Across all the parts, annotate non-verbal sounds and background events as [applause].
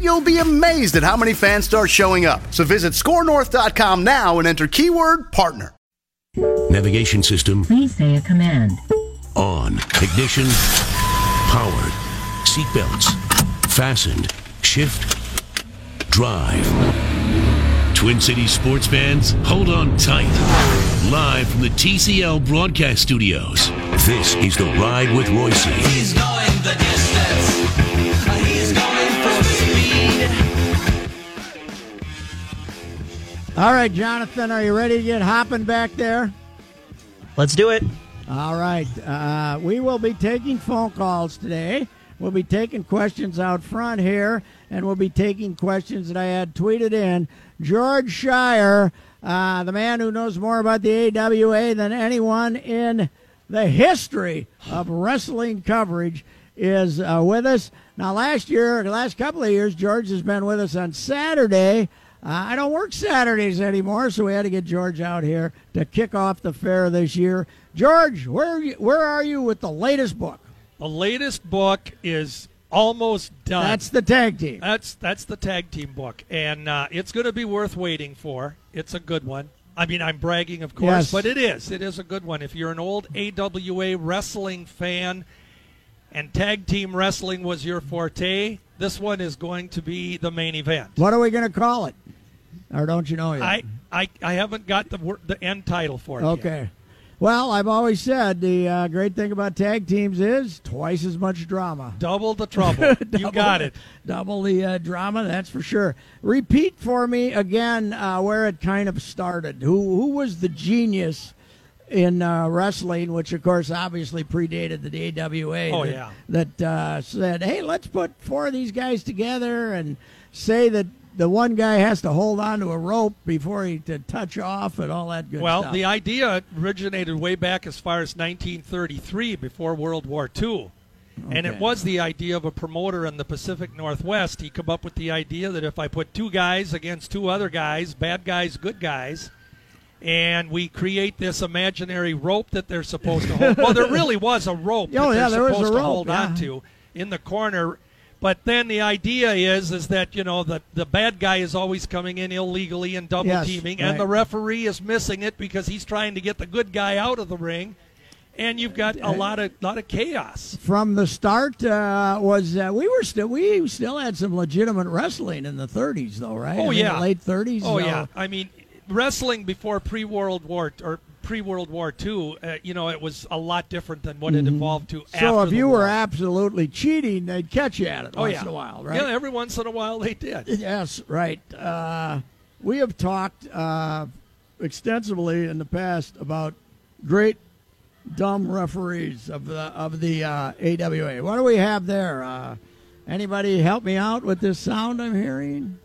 you'll be amazed at how many fans start showing up. So visit skornorth.com now and enter keyword partner. Navigation system Please say a command. on. Ignition powered. Seatbelts fastened. Shift drive. Twin Cities sports fans, hold on tight. Live from the TCL broadcast studios, this is The Ride with Reusse. All right, Jonathan, are you ready to get hopping back there? Let's do it. All right. Uh, we will be taking phone calls today. We'll be taking questions out front here, and we'll be taking questions that I had tweeted in. George Schire, uh, the man who knows more about the AWA than anyone in the history of wrestling coverage, is uh, with us. Now, last year, the last couple of years, George has been with us on Saturday. Uh, I don't work Saturdays anymore, so we had to get George out here to kick off the fair this year. George, where are you, where are you with the latest book? The latest book is almost done. That's the tag team. that's that's the tag team book, and uh, it's going to be worth waiting for. It's a good one. I mean, I'm bragging, of course, Yes. but it is. It is a good one. If you're an old AWA wrestling fan, and tag team wrestling was your forte, this one is going to be the main event. What are we going to call it? Or don't you know yet? I, I I haven't got the wor- the end title for it. yet. okay. Well, I've always said the uh, great thing about tag teams is twice as much drama. Double the trouble. [laughs] you got it. Double the uh, drama, that's for sure. Repeat for me again uh, where it kind of started. Who who was the genius in uh, wrestling, which of course obviously predated the AWA? Oh, that, yeah. That uh, said, hey, let's put four of these guys together and say that the one guy has to hold on to a rope before he to touch off and all that good Well, stuff. Well, the idea originated way back as far as 1933, before World War II. And it was the idea of a promoter in the Pacific Northwest. He come up with the idea that if I put two guys against two other guys, bad guys, good guys, and we create this imaginary rope that they're supposed to hold. well, there [laughs] really was a rope Oh, that yeah, they're there was a supposed to rope, hold yeah. on to in the corner. But then the idea is is that you know the the bad guy is always coming in illegally and double Yes, teaming, right. and the referee is missing it because he's trying to get the good guy out of the ring, and you've got a lot of lot of chaos. from the start uh, was uh, we were still we still had some legitimate wrestling in the 30s though right Oh, I mean, yeah. the late 30s Oh so- yeah, I mean wrestling before pre World War or pre World War II, uh, you know, it was a lot different than what it evolved to. Mm-hmm. so if you war. were absolutely cheating they'd catch you at it oh once yeah, in a while right Yeah, every once in a while they did. [laughs] yes right uh, we have talked uh, extensively in the past about great dumb referees of the of the uh, AWA what do we have there uh, anybody help me out with this sound I'm hearing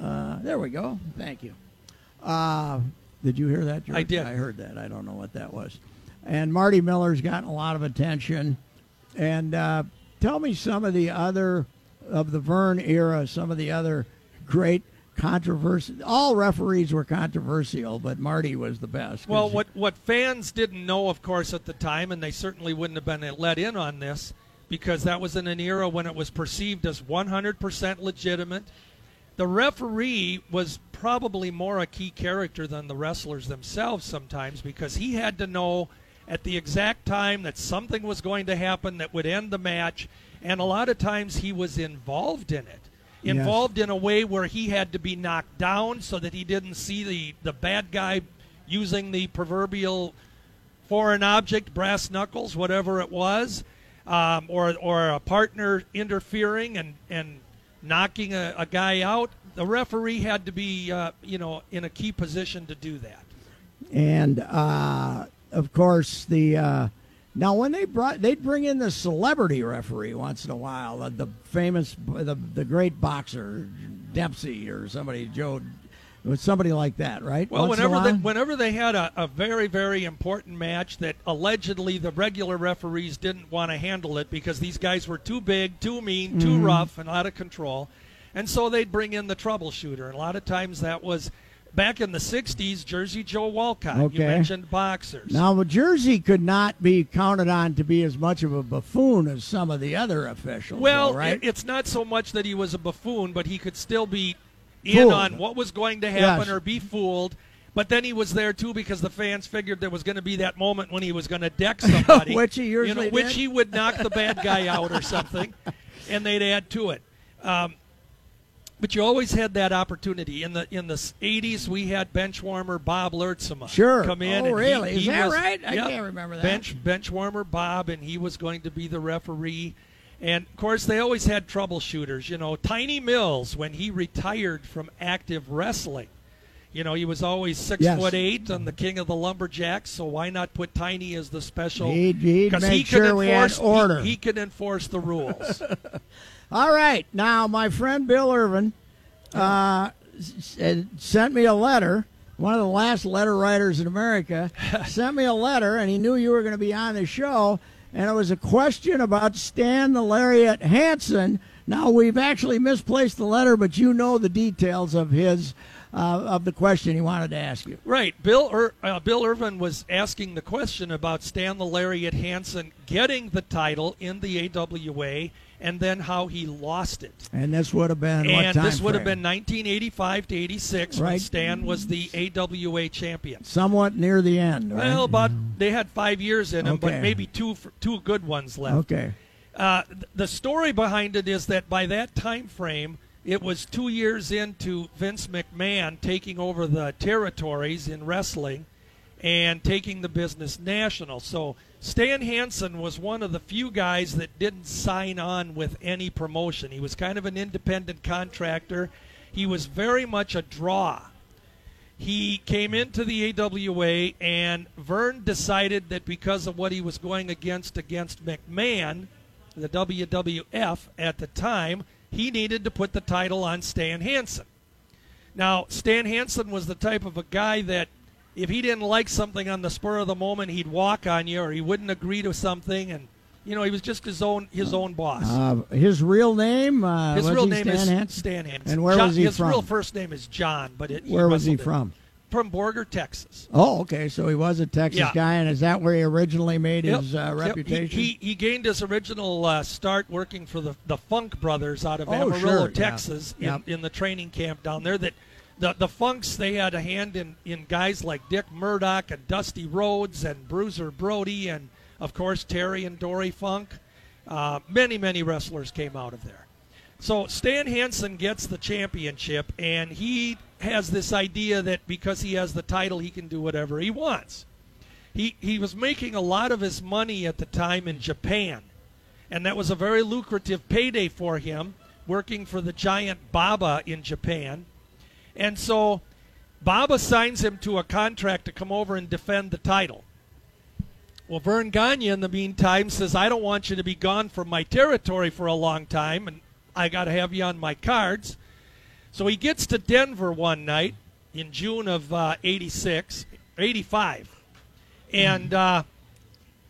uh, there we go thank you Uh, did you hear that? George? I did. I heard that. I don't know what that was. And Marty Miller's gotten a lot of attention. And uh, tell me some of the other of the Vern era, some of the other great controversy. All referees were controversial, but Marty was the best. Well, what what fans didn't know, of course, at the time, and they certainly wouldn't have been let in on this, because that was in an era when it was perceived as 100% legitimate. The referee was probably more a key character than the wrestlers themselves sometimes, because he had to know at the exact time that something was going to happen that would end the match, and a lot of times he was involved in it. Yes. Involved in a way where he had to be knocked down so that he didn't see the, the bad guy using the proverbial foreign object, brass knuckles, whatever it was, um, or or a partner interfering and and knocking a, a guy out. The referee had to be, uh, you know, in a key position to do that. and uh, of course the uh, now when they brought they'd bring in the celebrity referee once in a while the, the famous the, the great boxer Dempsey or somebody Joe it was somebody like that right Well, Once whenever they, whenever they had a, a very very important match that allegedly the regular referees didn't want to handle it because these guys were too big, too mean, too Mm-hmm. rough, and out of control, and so they'd bring in the troubleshooter. And a lot of times that was back in the '60s, Jersey Joe Walcott. You mentioned boxers. now Jersey could not be counted on to be as much of a buffoon as some of the other officials Well, though, right it's not so much that he was a buffoon, but he could still be in Fooled. on what was going to happen Yes. or be fooled. But then he was there too because the fans figured there was going to be that moment when he was going to deck [laughs] somebody, Which he you know, usually which he would knock the bad guy out or something, [laughs] and they'd add to it. Um, but you always had that opportunity in the in the '80s. We had bench warmer Bob Lurtsema Sure. come in. Oh, and he- really? Is he that was- right? I Yep. can't remember that. Bench bench warmer Bob, and he was going to be the referee. And of course, they always had troubleshooters. You know, Tiny Mills when he retired from active wrestling. You know, he was always six Yes. foot eight and the king of the lumberjacks. So why not put Tiny as the special? He'd- he'd make he could sure we had enforce, he- order. He, could enforce the rules. [laughs] All right. Now, my friend Bill Irvin uh, sent me a letter. One of the last letter writers in America [laughs] sent me a letter, and he knew you were going to be on the show. And it was a question about Stan the Lariat Hansen. Now, we've actually misplaced the letter, but you know the details of his uh, of the question he wanted to ask you. Right. Bill Ir- uh, Bill Irvin was asking the question about Stan the Lariat Hansen getting the title in the AWA and then how he lost it. And this would have been what and this would have been 1985 to 86 when Stan was the AWA champion. somewhat near the end. Right? Well, but they had five years in him, but maybe two two good ones left. okay. Uh, the story behind it is that by that time frame, it was two years into Vince McMahon taking over the territories in wrestling and taking the business national. So Stan Hansen was one of the few guys that didn't sign on with any promotion. He was kind of an independent contractor. He was very much a draw. He came into the AWA, and Vern decided that because of what he was going against against McMahon, the WWF at the time, he needed to put the title on Stan Hansen. Now, Stan Hansen was the type of a guy that if he didn't like something on the spur of the moment, he'd walk on you or he wouldn't agree to something, and you know he was just his own his own boss. Uh, his real name? Uh, his real name Stan is Hansen? Stan Hansen. And where John- was he his from? real first name is John, but it, Where was he wrestled it. from? From Borger, Texas. Oh, okay. So he was a Texas Yeah. guy, and is that where he originally made Yep. his uh, Yep. He- reputation? He, he gained his original uh, start working for the the Funk Brothers out of Oh, Amarillo, sure, yeah. Texas, Yep. in, in the training camp down there. That the the Funks they had a hand in in guys like Dick Murdoch and Dusty Rhodes and Bruiser Brody and of course Terry and Dory Funk. Uh, many many wrestlers came out of there. So Stan Hansen gets the championship, and he has this idea that because he has the title, he can do whatever he wants. He he was making a lot of his money at the time in Japan, and that was a very lucrative payday for him, working for the giant Baba in Japan. And so Baba signs him to a contract to come over and defend the title. Well, Vern Gagne, in the meantime, says, I don't want you to be gone from my territory for a long time, and I got to have you on my cards. So he gets to Denver one night in June of uh, 86, 85. And uh,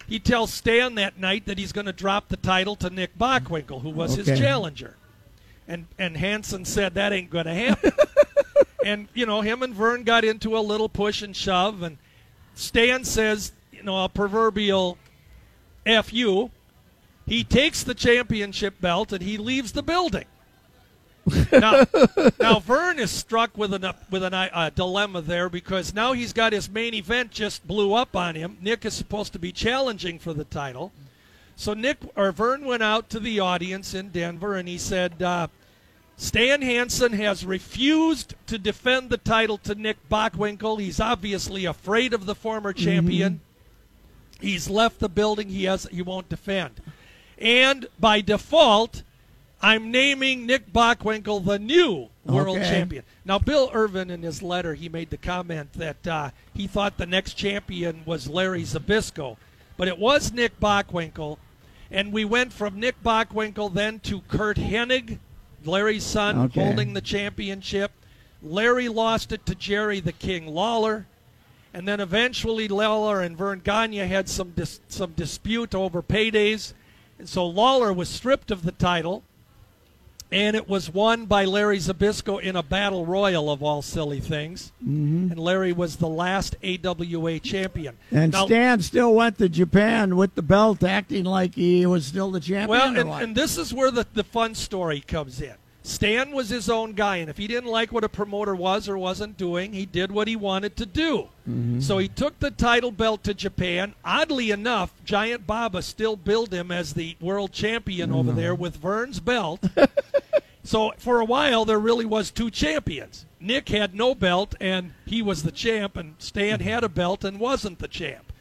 he tells Stan that night that he's going to drop the title to Nick Bockwinkel, who was his challenger. And, and Hansen said, that ain't going to happen. [laughs] and, you know, him and Vern got into a little push and shove, and Stan says, you know, a proverbial F you. He takes the championship belt and he leaves the building. now, [laughs] now Vern is struck with an with an, uh, dilemma there because now he's got his main event just blew up on him. Nick is supposed to be challenging for the title, so Nick or Vern went out to the audience in Denver and he said, uh, Stan Hansen has refused to defend the title to Nick Bockwinkel. He's obviously afraid of the former champion. He's left the building. He has he won't defend. And by default, I'm naming Nick Bockwinkel the new world Okay. champion. Now, Bill Irvin, in his letter, he made the comment that uh, he thought the next champion was Larry Zbyszko, but it was Nick Bockwinkel. And we went from Nick Bockwinkel then to Curt Hennig, Larry's son, Okay. holding the championship. Larry lost it to Jerry the King Lawler. And then eventually Lawler and Vern Gagne had some dis- some dispute over paydays. And so Lawler was stripped of the title. And it was won by Larry Zbyszko in a battle royal of all silly things. Mm-hmm. And Larry was the last AWA champion. And Now- Stan still went to Japan with the belt, acting like he was still the champion. Well, and, and this is where the, the fun story comes in. Stan was his own guy, and if he didn't like what a promoter was or wasn't doing, he did what he wanted to do. So he took the title belt to Japan. Oddly enough, Giant Baba still billed him as the world champion over there with Vern's belt. [laughs] so for a while, there really was two champions. Nick had no belt, and he was the champ, and Stan had a belt and wasn't the champ.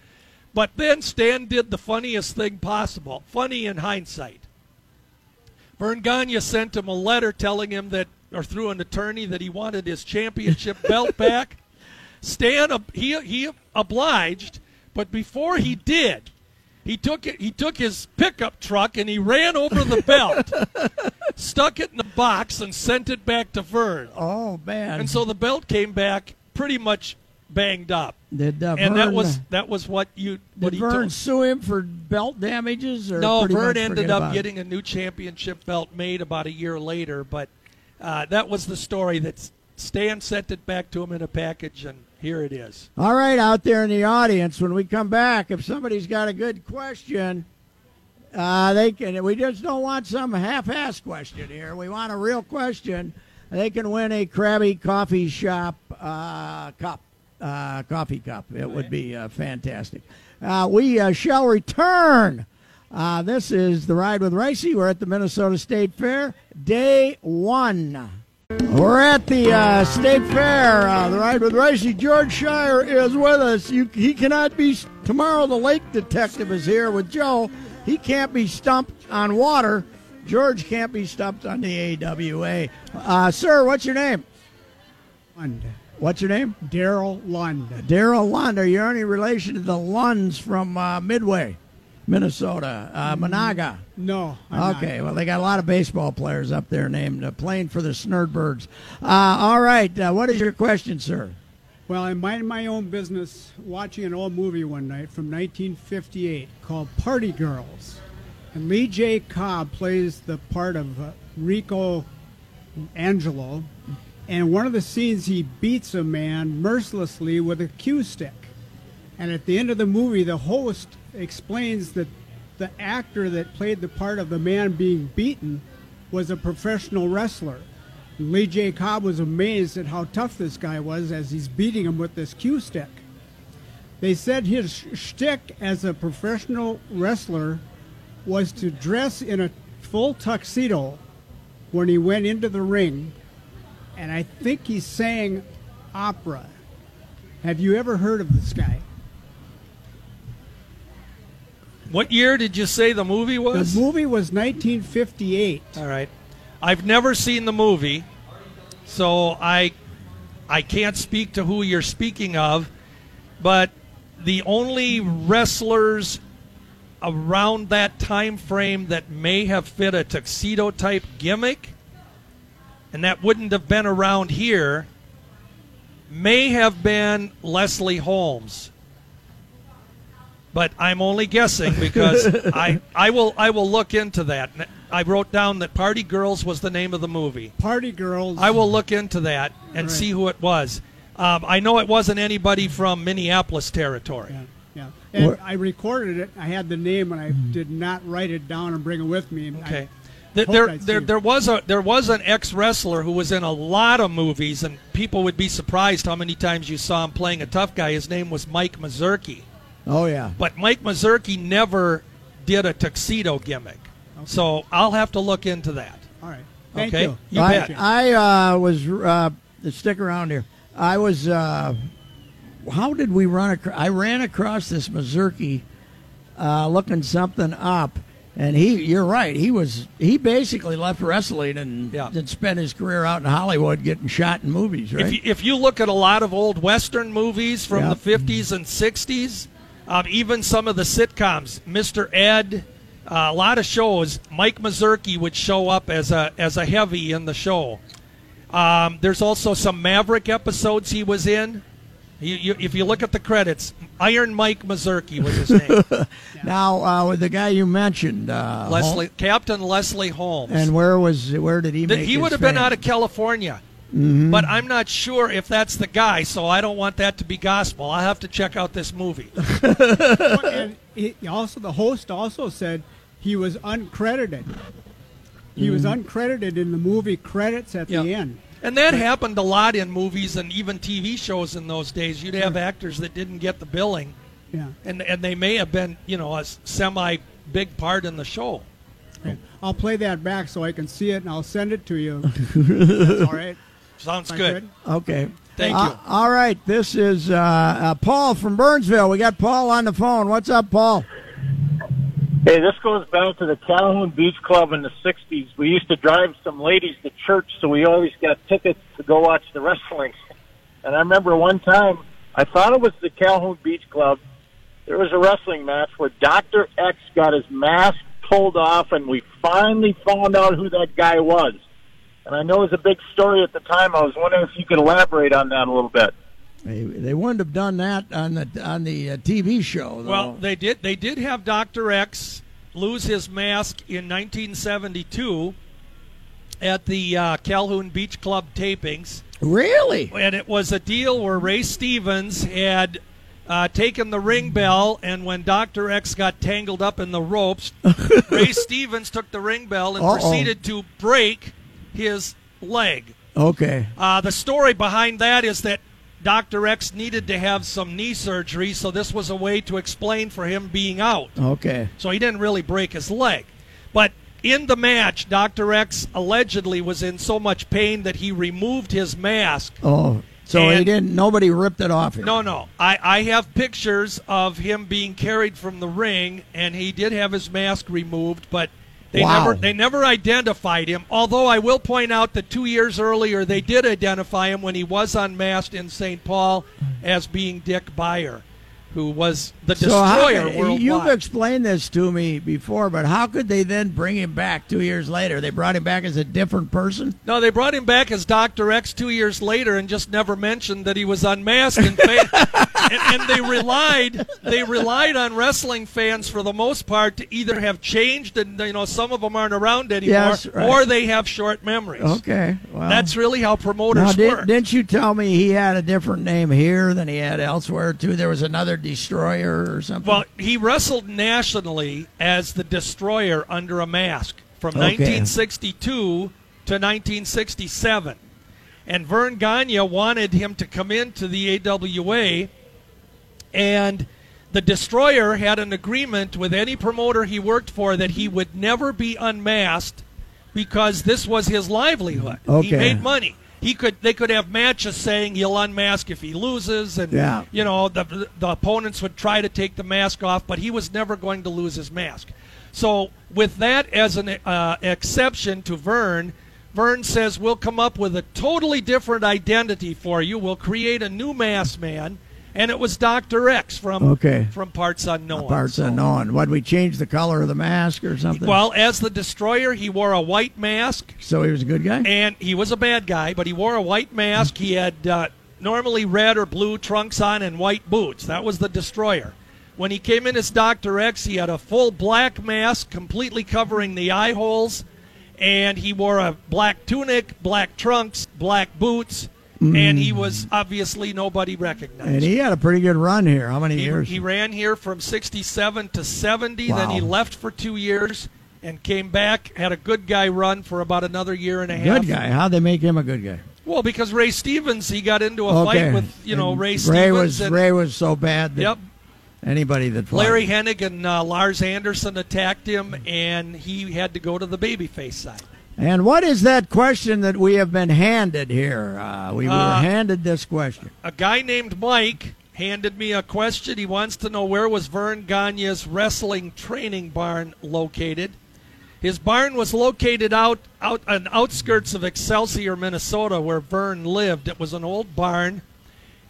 But then Stan did the funniest thing possible, funny in hindsight. Vern Gagne sent him a letter telling him that, or through an attorney, that he wanted his championship [laughs] belt back. Stan, he he obliged, but before he did, he took it. He took his pickup truck and he ran over the belt, [laughs] stuck it in the box, and sent it back to Vern. oh man! And so the belt came back pretty much banged up. did uh, and Vern, that was that was what you what did he Vern told. sue him for belt damages? Or No, Vern ended up about it? getting a new championship belt made about a year later, but uh, that was the story that Stan sent it back to him in a package, and here it is. All right, out there in the audience, when we come back, if somebody's got a good question, uh, they can. We just don't want some half-ass question here. We want a real question. They can win a Krabby Coffee Shop uh, cup, uh, coffee cup. It would be uh, fantastic. Uh, we uh, shall return. This is the ride with Reusse. We're at the Minnesota State Fair, day one. We're at the uh, State Fair. Uh, the ride with Reusse. George Schire is with us. You, he cannot be. Tomorrow, the lake detective is here with Joe. He can't be stumped on water. George can't be stumped on the AWA. Uh, sir, what's your name? Lund. What's your name? Daryl Lund. Daryl Lund. Are you any relation to the Lunds from uh, Midway, Minnesota? Uh, Monaga. No. I'm Okay, not. well, they got a lot of baseball players up there named uh, playing for the Snurdbirds. Uh, all right, uh, what is your question, sir? Well, I minded my own business watching an old movie one night from 1958 called Party Girls. And Lee J. Cobb plays the part of uh, Rico Angelo. And one of the scenes, he beats a man mercilessly with a cue stick. And at the end of the movie, the host explains that the actor that played the part of the man being beaten was a professional wrestler. Lee J. Cobb was amazed at how tough this guy was as he's beating him with this cue stick. They said his sh- shtick as a professional wrestler was to dress in a full tuxedo when he went into the ring, and I think he sang opera. Have you ever heard of this guy? What year did you say the movie was? The movie was 1958. All right. I've never seen the movie, so I I can't speak to who you're speaking of, but the only wrestlers around that time frame that may have fit a tuxedo type gimmick and that wouldn't have been around here may have been Leslie Holmes. But I'm only guessing because [laughs] I, I will I will look into that. I wrote down that Party Girls was the name of the movie. Party Girls. I will look into that and Right. see who it was. Um, I know it wasn't anybody from Minneapolis territory. Yeah, yeah. And Where- I recorded it. I had the name, and I did not write it down and bring it with me. And I- Okay. There, there, there, there was a there was an ex wrestler who was in a lot of movies, and people would be surprised how many times you saw him playing a tough guy. His name was Mike Mazurki, Oh, yeah. but Mike Mazurki never did a tuxedo gimmick. So I'll have to look into that. all right. Thank okay, you. you I, bet. I uh, was uh, stick around here. I was. Uh, how did we run? Ac- I ran across this Mazurki, uh, looking something up, and he. You're right. He was. He basically left wrestling and, Yeah. and spent his career out in Hollywood getting shot in movies. Right. If you, if you look at a lot of old Western movies from Yeah. the 50s and 60s, um, even some of the sitcoms, Mr. Ed, uh, a lot of shows, Mike Mazurki would show up as a as a heavy in the show. Um, there's also some Maverick episodes he was in. You, you, if you look at the credits, Iron Mike Mazurki was his name. [laughs] now, uh, with the guy you mentioned, uh, Leslie Hol- Captain Leslie Holmes. and where was where did he make he would have been out of California. Mm-hmm. But I'm not sure if that's the guy, so I don't want that to be gospel. I'll have to check out this movie. [laughs] and he, also the host also said he was uncredited. He was uncredited in the movie credits at Yeah. the end. And that happened a lot in movies and even TV shows in those days. You'd have actors that didn't get the billing, Yeah. and, and they may have been, you know, a semi big part in the show. I'll play that back so I can see it, and I'll send it to you. [laughs] That's all right. Sounds Am I good. Okay. Thank Uh, you. all right. This is uh, uh, Paul from Burnsville. We got Paul on the phone. What's up, Paul? Hey, this goes back to the Calhoun Beach Club in the 60s. We used to drive some ladies to church, so we always got tickets to go watch the wrestling. And I remember one time, I thought it was the Calhoun Beach Club. There was a wrestling match where Dr. X got his mask pulled off, and we finally found out who that guy was. And I know it was a big story at the time. I was wondering if you could elaborate on that a little bit. They, they wouldn't have done that on the on the uh, TV show. Though. Well, they did. They did have Doctor X lose his mask in 1972 at the uh, Calhoun Beach Club tapings. really? and it was a deal where Ray Stevens had uh, taken the ring bell, and when Doctor X got tangled up in the ropes, [laughs] Ray Stevens took the ring bell and Uh-oh. proceeded to break his leg. Okay. Uh, the story behind that is that Dr. X needed to have some knee surgery, so this was a way to explain for him being out. Okay. So he didn't really break his leg. But in the match, Dr. X allegedly was in so much pain that he removed his mask Oh, so he didn't. Nobody ripped it off him. no, no. I, I have pictures of him being carried from the ring, and he did have his mask removed, but they Wow. never they never identified him. Although I will point out that two years earlier they did identify him when he was unmasked in St. Paul as being Dick Beyer, who was the So how destroyer worldwide. you've explained this to me before, but how could they then bring him back two years later? They brought him back as a different person. No, they brought him back as Doctor X two years later, and just never mentioned that he was unmasked. And, [laughs] fa- and, and they relied they relied on wrestling fans for the most part to either have changed, and you know some of them aren't around anymore, Yes, right. or they have short memories. Okay. Well, That's really how promoters Now, did, work. didn't you tell me he had a different name here than he had elsewhere too? There was another destroyer or something. Well, he wrestled nationally as the Destroyer under a mask from Okay. 1962 to 1967. And Vern Gagne wanted him to come into the AWA, and the Destroyer had an agreement with any promoter he worked for that he would never be unmasked because this was his livelihood. He made money. He could they could have matches saying he'll unmask if he loses and Yeah. you know the the opponents would try to take the mask off but he was never going to lose his mask. So with that as an uh, exception to Vern, Vern says we'll come up with a totally different identity for you. We'll create a new mask man and it was Dr. X from Okay. from Parts Unknown. Parts So- unknown. What we change the color of the mask or something? Well, as the destroyer, he wore a white mask so he was a good guy. and he was a bad guy, but he wore a white mask. He had uh, normally red or blue trunks on and white boots. That was the destroyer. When he came in as Dr. X, he had a full black mask completely covering the eye holes, and he wore a black tunic, black trunks, black boots, and he was obviously nobody recognized. and he had a pretty good run here. How many He, years? he ran here from 67 to 70, then he left for two years and came back, had a good guy run for about another year and a half. good guy. How'd they make him a good guy? Well, because Ray Stevens, he got into a okay. fight with, you know, And Ray Ray Stevens. was and, Ray was so bad that Yep. anybody that fought Larry Hennig and uh, Lars Anderson attacked him, and he had to go to the babyface side. And what is that question that we have been handed here? Uh, we were Uh, handed this question. A guy named Mike handed me a question. He wants to know where was Vern Gagne's wrestling training barn located. His barn was located out out on outskirts of Excelsior, Minnesota, where Vern lived. It was an old barn,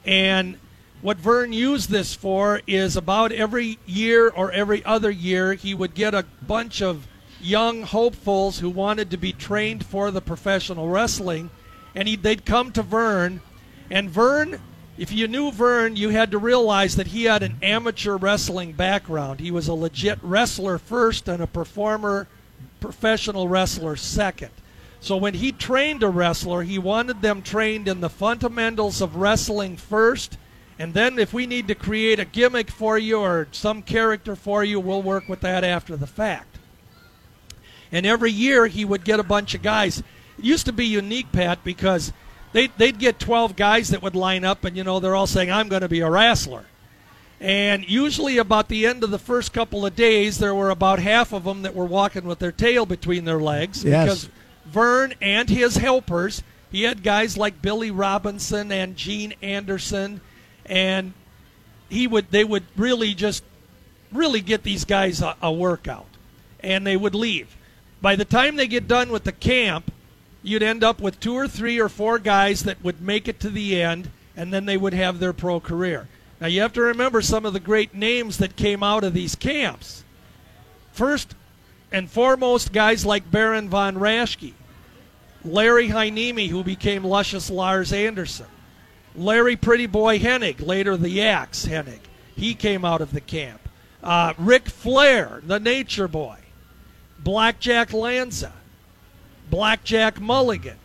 and what Vern used this for is about every year or every other year he would get a bunch of young hopefuls who wanted to be trained for the professional wrestling, and he, they'd come to Vern, and Vern. If you knew Vern, you had to realize that he had an amateur wrestling background. He was a legit wrestler first and a performer professional wrestler second. So when he trained a wrestler, he wanted them trained in the fundamentals of wrestling first, and then if we need to create a gimmick for you or some character for you, we'll work with that after the fact. And every year he would get a bunch of guys. It used to be unique, Pat, because they'd, they'd get 12 guys that would line up, and you know they're all saying, "I'm going to be a wrestler." And usually, about the end of the first couple of days, there were about half of them that were walking with their tail between their legs Yes. because Vern and his helpers, he had guys like Billy Robinson and Gene Anderson, and he would they would really just really get these guys a, a workout, and they would leave. By the time they get done with the camp, you'd end up with two or three or four guys that would make it to the end, and then they would have their pro career. Now you have to remember some of the great names that came out of these camps. First and foremost, guys like Baron von Raschke, Larry Heiniemi, who became Luscious Lars Anderson, Larry Pretty Boy Hennig, later the Axe Hennig. He came out of the camp. Uh, Ric Flair, the Nature Boy, Blackjack Lanza, Blackjack Mulligan,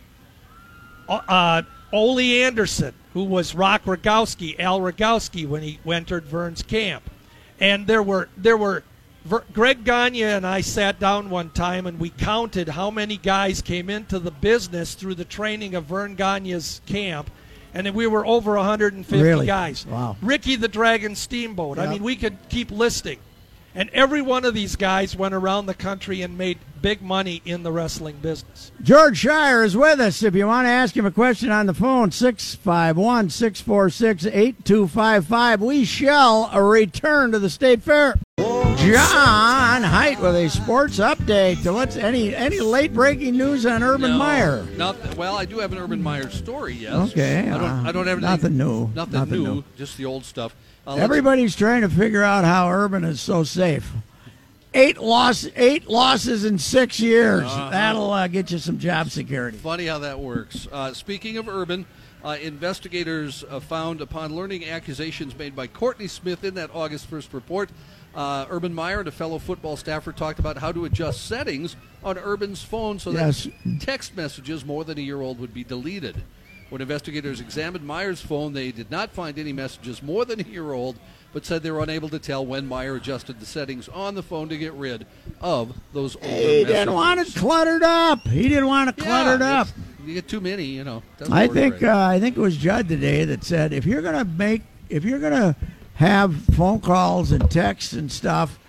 uh, Ole Anderson, who was Rock Rogowski, Al Rogowski when he entered Vern's camp, and there were there were Greg Gagne and I sat down one time and we counted how many guys came into the business through the training of Vern Gagne's camp, and then we were over 150 Really? guys. Wow. Ricky the Dragon Steamboat. I mean, we could keep listing. And every one of these guys went around the country and made big money in the wrestling business. George Schire is with us. If you want to ask him a question on the phone, 651 646 8255. We shall return to the State Fair. John Height with a sports update. So let's any any late breaking news on Urban No, Meyer. Not, well, I do have an Urban Meyer story. Yes. Okay, I don't. uh, I don't have anything, nothing new, Nothing, nothing new, new. Just the old stuff. Uh, Everybody's trying to figure out how Urban is so safe. Eight loss, eight losses in six years. Uh-huh. That'll uh, get you some job security. Funny how that works. Uh, speaking of Urban, uh, investigators uh, found upon learning accusations made by Courtney Smith in that August 1st report, uh, Urban Meyer and a fellow football staffer talked about how to adjust settings on Urban's phone so Yes. that text messages more than a year old would be deleted. When investigators examined Meyer's phone, they did not find any messages more than a year old, but said they were unable to tell when Meyer adjusted the settings on the phone to get rid of those older He messages. didn't want it cluttered up. He didn't want it Yeah, cluttered up. You get too many, you know. I think uh, I think it was Judd today that said if you're gonna make if you're gonna have phone calls and texts and stuff,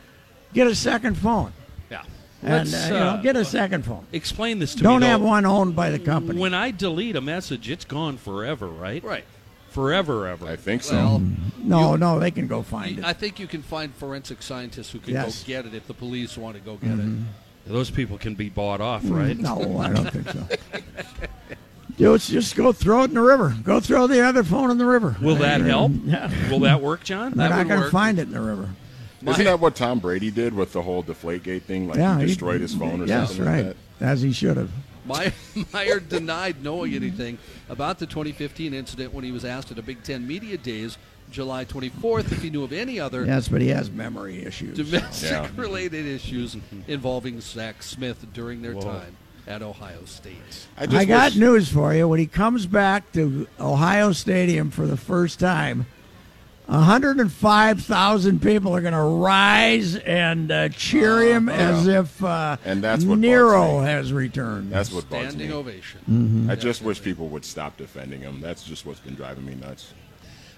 get a second phone. Yeah. And uh, you know, uh, get a second phone. Explain this to me. Don't have one owned by the company. When I delete a message, it's gone forever, right? Right. Forever, ever. I think so. Well, no, no, they can go find it. I think you can find forensic scientists who can Yes. go get it if the police want to go get Mhm. Those people can be bought off, right? No, I don't think so. [laughs] Just, just go throw it in the river. Go throw the other phone in the river. Will that help? [laughs] Yeah. Will that work, John? They're That not going to find it in the river. Isn't that what Tom Brady did with the whole Deflategate thing? Like yeah, he destroyed his phone or something. yes, something right, like as he should have. My, [laughs] Meyer denied knowing anything about the 2015 incident when he was asked at a Big Ten Media Days, July 24th, if he knew of any other Yes, but he has memory issues. domestic-related [laughs] issues involving Zach Smith during their time at Ohio State. that. I, got news for you. When he comes back to Ohio Stadium for the first time, 105,000 people are going to rise and uh, cheer him as yeah. if uh, And that's what Nero has returned. That's what bugs Standing me. ovation. Mm-hmm. I just wish people would stop defending him. That's just what's been driving me nuts.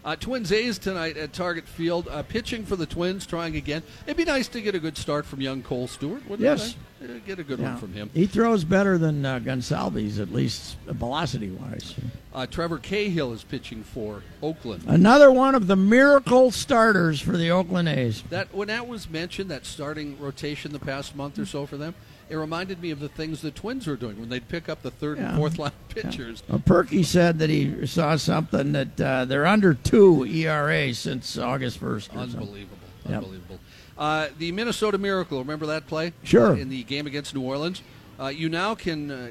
Uh, Twins A's tonight at Target Field. Uh, pitching for the Twins, trying again. It'd be nice to get a good start from young Kohl Stewart, wouldn't Yes. it? Uh, Get a good Yeah. one from him. He throws better than uh, Gonsalves, at least velocity wise. Uh, Trevor Cahill is pitching for Oakland. Another one of the miracle starters for the Oakland A's. That when that was mentioned, that starting rotation the past month or so for them, it reminded me of the things the Twins were doing when they'd pick up the third Yeah. and fourth line [laughs] pitchers. Well, Perky said that he saw something that uh, they're under two ERA since August 1st. Unbelievable. Unbelievable, Yep. Uh, the Minnesota Miracle, remember that play? Sure. In the game against New Orleans, uh, you now can uh,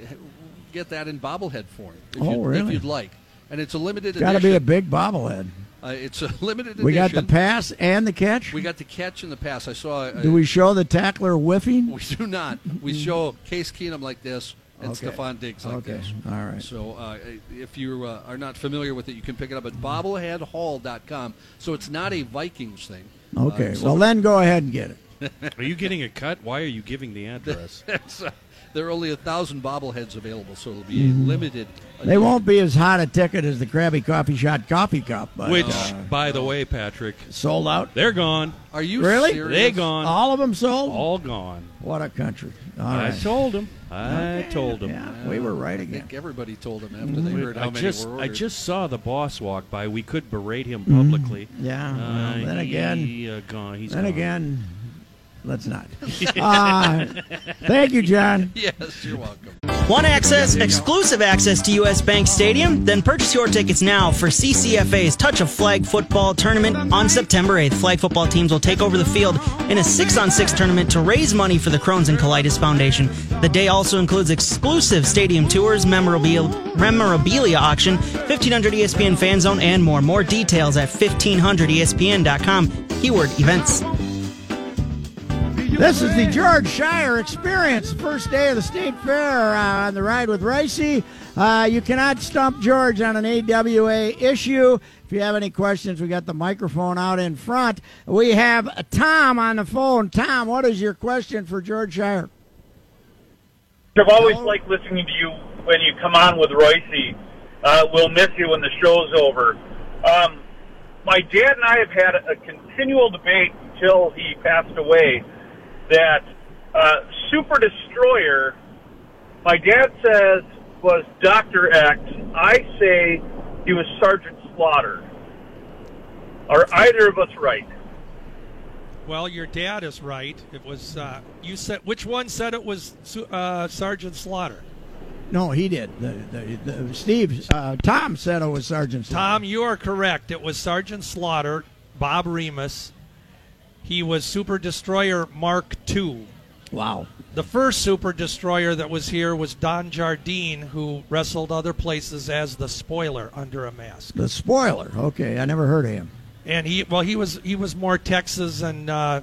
get that in bobblehead form if, Oh, you'd, if you'd like, and it's a limited Got to be a big bobblehead. uh, it's a [laughs] limited edition. We got the pass and the catch. We got the catch and the pass. I saw. Uh, Do we show the tackler whiffing? [laughs] We do not. We show Case Keenum like this and Okay. Stefon Diggs like Okay. this. All right. So uh, if you uh, are not familiar with it, you can pick it up at bobbleheadhall.com. So it's not a Vikings thing. Okay, Uh, so well then go ahead and get it. [laughs] Are you getting a cut? Why are you giving the address? That's, [laughs] uh, [laughs] there are only a thousand bobbleheads available, so it'll be a limited. Mm-hmm. They won't be as hot a ticket as the Krabby Coffee Shot Coffee Cup, but Which, uh, by the way, Patrick, sold out. they're gone. Are you Really? serious? They gone. All of them sold. All gone. What a country! All I right. told them. I told them. Yeah, we were right I again. think everybody told them after they heard how I many just, were I just saw the boss walk by. We could berate him publicly. Yeah. Uh, well, then again, he, uh, gone. He's then gone. again, let's not. uh, thank you, John. [laughs] Yes, you're welcome. Want access, exclusive access to US Bank Stadium? Then purchase your tickets now for CCFA's Touch of Flag football tournament on September 8th. Flag football teams will take over the field in a 6 on 6 tournament to raise money for the Crohn's and Colitis Foundation. The day also includes exclusive stadium tours, memorabilia, memorabilia auction, 1500 ESPN fan zone, and more. More details at E 1500ESPN.com. Keyword events. This is the George Schire Experience, first day of the State Fair uh, on the ride with Reusse. Uh, you cannot stump George on an AWA issue. If you have any questions, we got the microphone out in front. We have Tom on the phone. Tom, what is your question for George Schire? I've always liked listening to you when you come on with Reusse. Uh, we'll miss you when the show's over. Um, my dad and I have had a continual debate until he passed away that uh, Super Destroyer, my dad says, was Dr. X. I say he was Sergeant Slaughter. Are either of us right? Well, your dad is right. It was uh, you said which one said it was uh, Sergeant Slaughter? No, he did. The, the, the, Steve, uh, Tom said it was Sergeant Slaughter. Tom, you are correct. It was Sergeant Slaughter, Bob Remus. He was Super Destroyer Mark II. Wow. The first Super Destroyer that was here was Don Jardine, who wrestled other places as the Spoiler under a mask. The spoiler. Okay, I never heard of him. And he, well, he was he was more Texas and uh,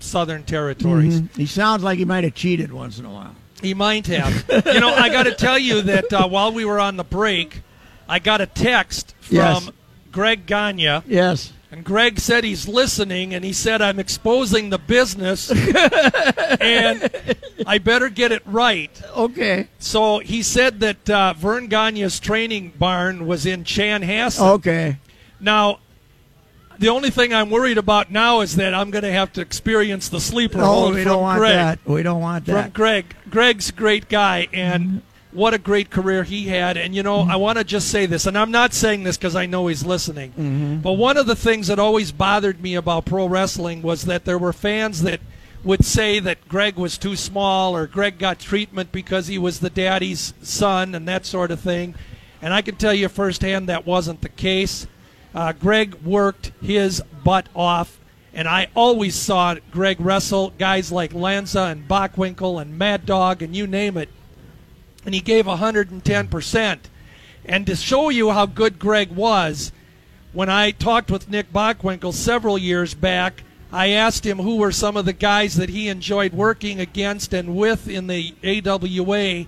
Southern territories. Mhm. He sounds like he might have cheated once in a while. He might have. you know, I got to tell you that uh, while we were on the break, I got a text from Yes. Greg Gagne. Yes. And Greg said he's listening, and he said I'm exposing the business, [laughs] and I better get it right. Okay. So he said that uh, Vern Gagne's training barn was in Chanhassen. Okay. Now, the only thing I'm worried about now is that I'm going to have to experience the sleeper Oh, hold we from don't want Greg. that. We don't want From. Greg. Greg's a great guy, and what a great career he had. And you know, I want to just say this, and I'm not saying this because I know he's listening. Mhm. But one of the things that always bothered me about pro wrestling was that there were fans that would say that Greg was too small or Greg got treatment because he was the daddy's son and that sort of thing. And I can tell you firsthand that wasn't the case. Uh, Greg worked his butt off, and I always saw Greg wrestle guys like Lanza and Bockwinkel and Mad Dog and you name it. And he gave 110%. And to show you how good Greg was, when I talked with Nick Bockwinkel several years back, I asked him who were some of the guys that he enjoyed working against and with in the AWA.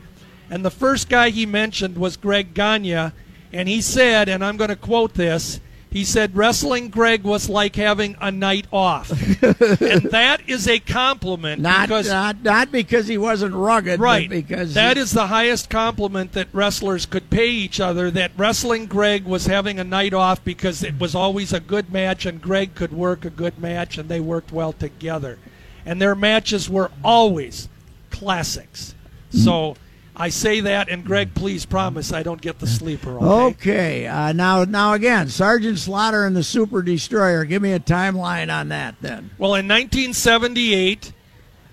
And the first guy he mentioned was Greg Gagne. And he said, and I'm going to quote this, He said wrestling Greg was like having a night off, [laughs] and that is a compliment Not, because not not because he wasn't rugged, but right because that he- is the highest compliment that wrestlers could pay each other. That wrestling Greg was having a night off because it was always a good match, and Greg could work a good match, and they worked well together, and their matches were always classics. Mm-hmm. So. I say that, and Greg, please promise I don't get the sleeper. Okay. Okay, uh, now now again, Sergeant Slaughter and the Super Destroyer. Give me a timeline on that, then. Well, in 1978,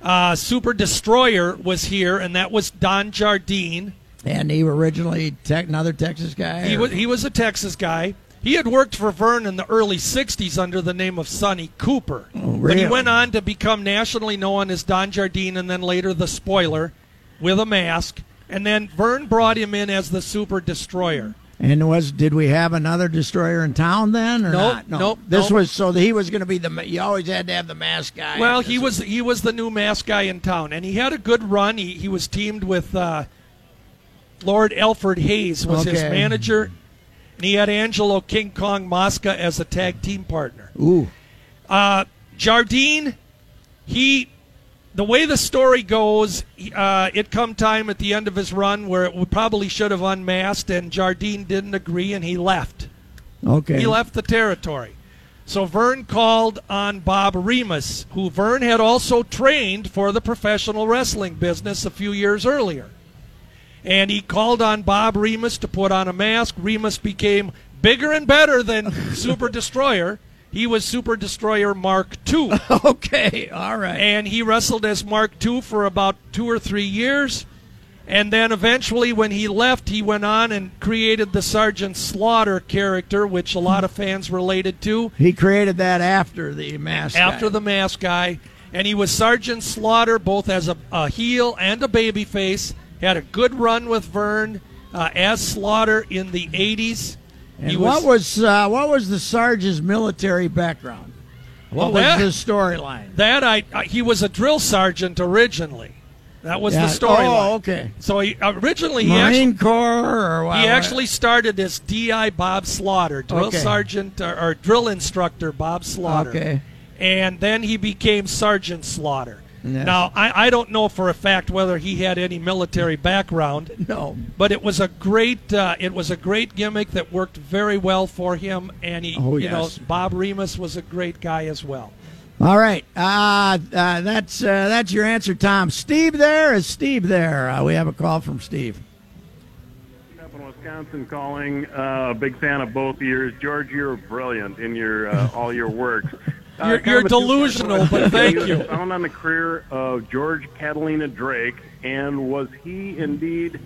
uh, Super Destroyer was here, and that was Don Jardine. And he originally tech, another Texas guy. He or- was he was a Texas guy. He had worked for Vern in the early '60s under the name of Sonny Cooper, but he Oh, went on to become nationally known as Don Jardine, and then later the Spoiler, with a mask. And then Verne brought him in as the Super Destroyer. And was did we have another destroyer in town then, or Nope, not? No, nope, This nope. was so that he was going to be the. You always had to have the mask guy. Well, he was he was the new mask guy in town, and he had a good run. He he was teamed with uh, Lord Alfred Hayes was his manager, and he had Angelo King Kong Mosca as a tag team partner. Ooh, Uh, Jardine, he, the way the story goes, uh, it come time at the end of his run where it probably should have unmasked, and Jardine didn't agree, and he left. okay. He left the territory. So Verne called on Bob Remus, who Verne had also trained for the professional wrestling business a few years earlier. And he called on Bob Remus to put on a mask. Remus became bigger and better than [laughs] Super Destroyer. He was Super Destroyer Mark II. [laughs] okay, all right. And he wrestled as Mark II for about two or three years. And then eventually, when he left, he went on and created the Sergeant Slaughter character, which a lot of fans related to He created that after the mask. after guy. the mask guy. And he was Sergeant Slaughter both as a, a heel and a babyface. Had a good run with Verne uh, as Slaughter in the 80s. And He what was uh, what was the sergeant's military background? What Well, that- was the storyline? That I, uh, he was a drill sergeant originally. That was Yeah. the storyline. Oh, okay. So he originally he actually, Marine Corps or what? he actually started as DI Bob Slaughter, drill Okay. sergeant or, or drill instructor Bob Slaughter. Okay. And then he became Sergeant Slaughter. Yes. Now I, I don't know for a fact whether he had any military background. [laughs] No. But it was a great uh, it was a great gimmick that worked very well for him, and he Oh, you know. Bob Remus was a great guy as well. All right, uh, uh, that's uh, that's your answer, Tom. Steve, there is Steve. There, uh, we have a call from Steve. up Wisconsin calling. Uh, big fan of both of yours. George, you're brilliant in your uh, all your works. You're- you're of a two-part delusional, but thank was you. Found on the career of George Catalina Drake, and was he indeed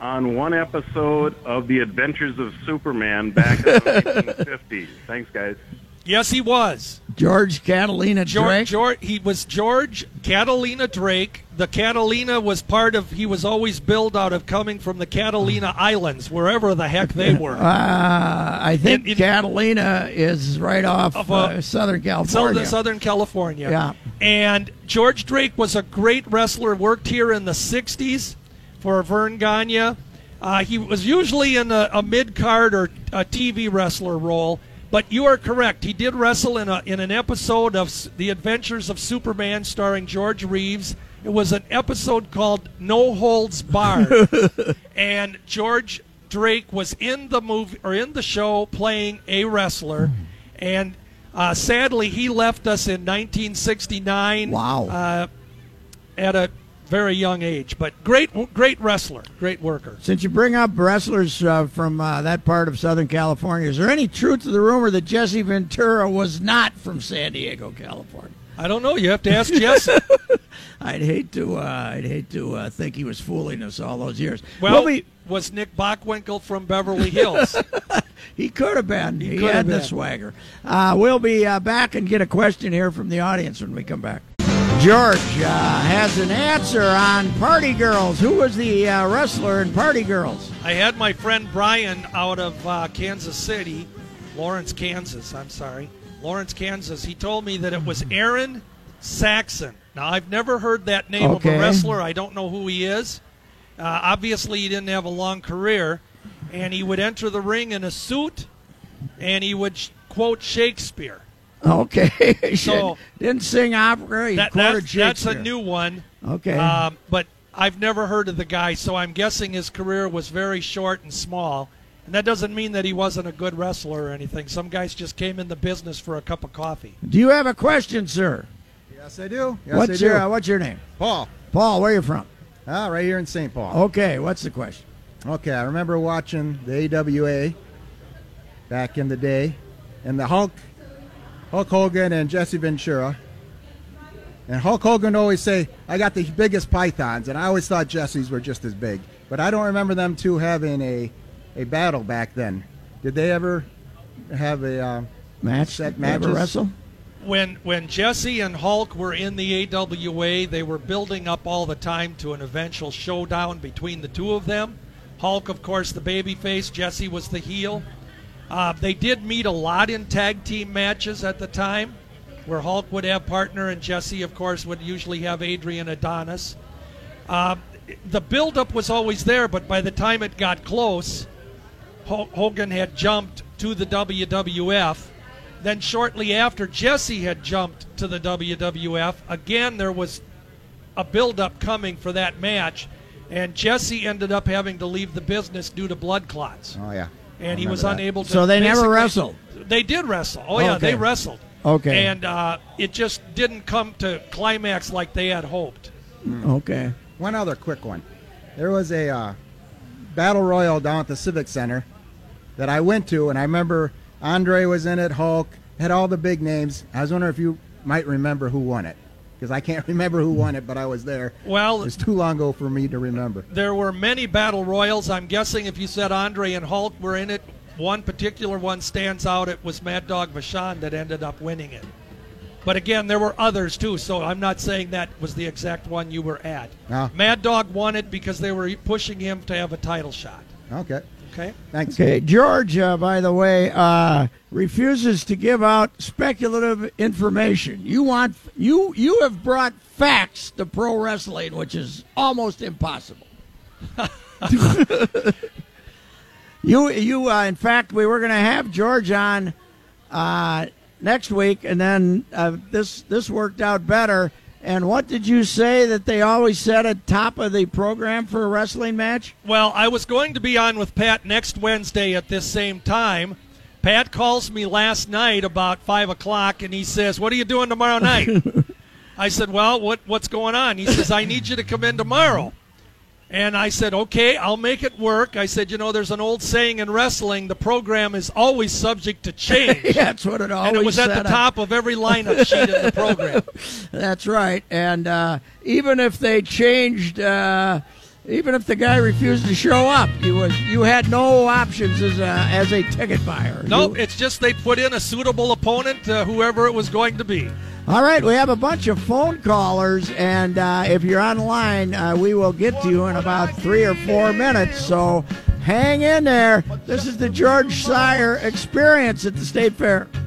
on one episode of The Adventures of Superman back in the [laughs] 1950s? Thanks, guys. Yes, he was. George Catalina George, Drake. George, he was George Catalina Drake. The Catalina was part of. He was always billed out of coming from the Catalina Islands, wherever the heck they [laughs] were. Uh, I think In- in- Catalina is right off Of, uh, uh, Southern California. Southern, Southern California. Yeah. And George Drake was a great wrestler, worked here in the 60s for Verne Gagne. Uh, he was usually in a, a mid card or a TV wrestler role, but you are correct. He did wrestle in, a, in an episode of S- The Adventures of Superman starring George Reeves. It was an episode called No Holds Barred. [laughs] and George Drake was in the movie or in the show playing a wrestler, and uh, sadly he left us in 1969. Wow. Uh, at a very young age, but great, great wrestler, great worker. Since you bring up wrestlers uh, from uh, that part of Southern California, is there any truth to the rumor that Jesse Ventura was not from San Diego, California? I don't know. You have to ask Jesse. [laughs] I'd hate to. Uh, I'd hate to uh, think he was fooling us all those years. Well, we, was Nick Bockwinkel from Beverly Hills? [laughs] he could have been. He, could had have the been. swagger. Uh, we'll be uh, back and get a question here from the audience when we come back. George uh, has an answer on Party Girls. Who was the uh, wrestler in Party Girls? I had my friend Brian out of uh, Kansas City, Lawrence, Kansas. I'm sorry, Lawrence, Kansas. He told me that it was Aaron Saxon. Now I've never heard that name of a wrestler. I don't know who he is. Uh, obviously, he didn't have a long career, and he would enter the ring in a suit and he would sh- quote Shakespeare. [laughs] Okay. [laughs] So- didn't sing opera. He That, that's, that's a new one. Okay. Um, but I've never heard of the guy, so I'm guessing his career was very short and small. And that doesn't mean that he wasn't a good wrestler or anything. Some guys just came in the business for a cup of coffee. Do you have a question, sir? Yes, I do. Yes, what's I do. your uh, What's your name? Paul. Paul. Where are you from? Ah, right here in St. Paul. Okay. What's the question? Okay, I remember watching the AWA back in the day, and the Hulk, Hulk Hogan and Jesse Ventura. And Hulk Hogan always say, "I got the biggest pythons," and I always thought Jesse's were just as big. But I don't remember them two having a a battle back then. Did they ever have a uh, Match? set They ever matches? wrestle? When when Jesse and Hulk were in the AWA, they were building up all the time to an eventual showdown between the two of them. Hulk, of course, the babyface. Jesse was the heel. Uh, they did meet a lot in tag team matches at the time, where Hulk would have partner and Jesse, of course, would usually have Adrian Adonis. Uh, the buildup was always there, but by the time it got close, Ho- Hogan had jumped to the WWF. Then shortly after, Jesse had jumped to the WWF. Again, there was a buildup coming for that match, and Jesse ended up having to leave the business due to blood clots. Oh yeah. And he was that. unable to. So they never wrestled? They did wrestle. Oh, yeah, Okay. they wrestled. Okay. And uh, it just didn't come to climax like they had hoped. Okay. One other quick one. There was a uh, battle royal down at the Civic Center that I went to, and I remember Andre was in it, Hulk had all the big names. I was wondering if you might remember who won it, because I can't [laughs] remember who won it, but I was there. Well, It's too long ago for me to remember. There were many battle royals. I'm guessing if you said Andre and Hulk were in it, one particular one stands out. It was Mad Dog Vachon that ended up winning it. But again, there were others too, so I'm not saying that was the exact one you were at. Ah. Mad Dog won it because they were pushing him to have a title shot. Okay. Okay. Thanks. Okay, George, uh, by the way, uh, refuses to give out speculative information. You want you you have brought facts to pro wrestling, which is almost impossible. [laughs] you you uh, in fact we were going to have George on uh, next week, and then uh, this this worked out better. And what did you say that they always said at top of the program for a wrestling match? Well, I was going to be on with Pat next Wednesday at this same time. Pat calls me last night about five o'clock, and he says, "What are you doing tomorrow night?" [laughs] I said, "Well, what what's going on?" He says, "I need you to come in tomorrow." And I said, "Okay, I'll make it work." I said, "You know, there's an old saying in wrestling: the program is always subject to change." [laughs] That's what it always and it was at the top of every lineup sheet in the program. [laughs] That's right. And uh, even if they changed, uh, even if the guy refused to show up, you was you had no options as a as a ticket buyer. Nope, it's just they put in a suitable opponent, uh, whoever it was going to be. all right, we have a bunch of phone callers, and uh, if you're online, uh, we will get to you in about three or four minutes. So hang in there. This is the George Schire Experience at the State Fair.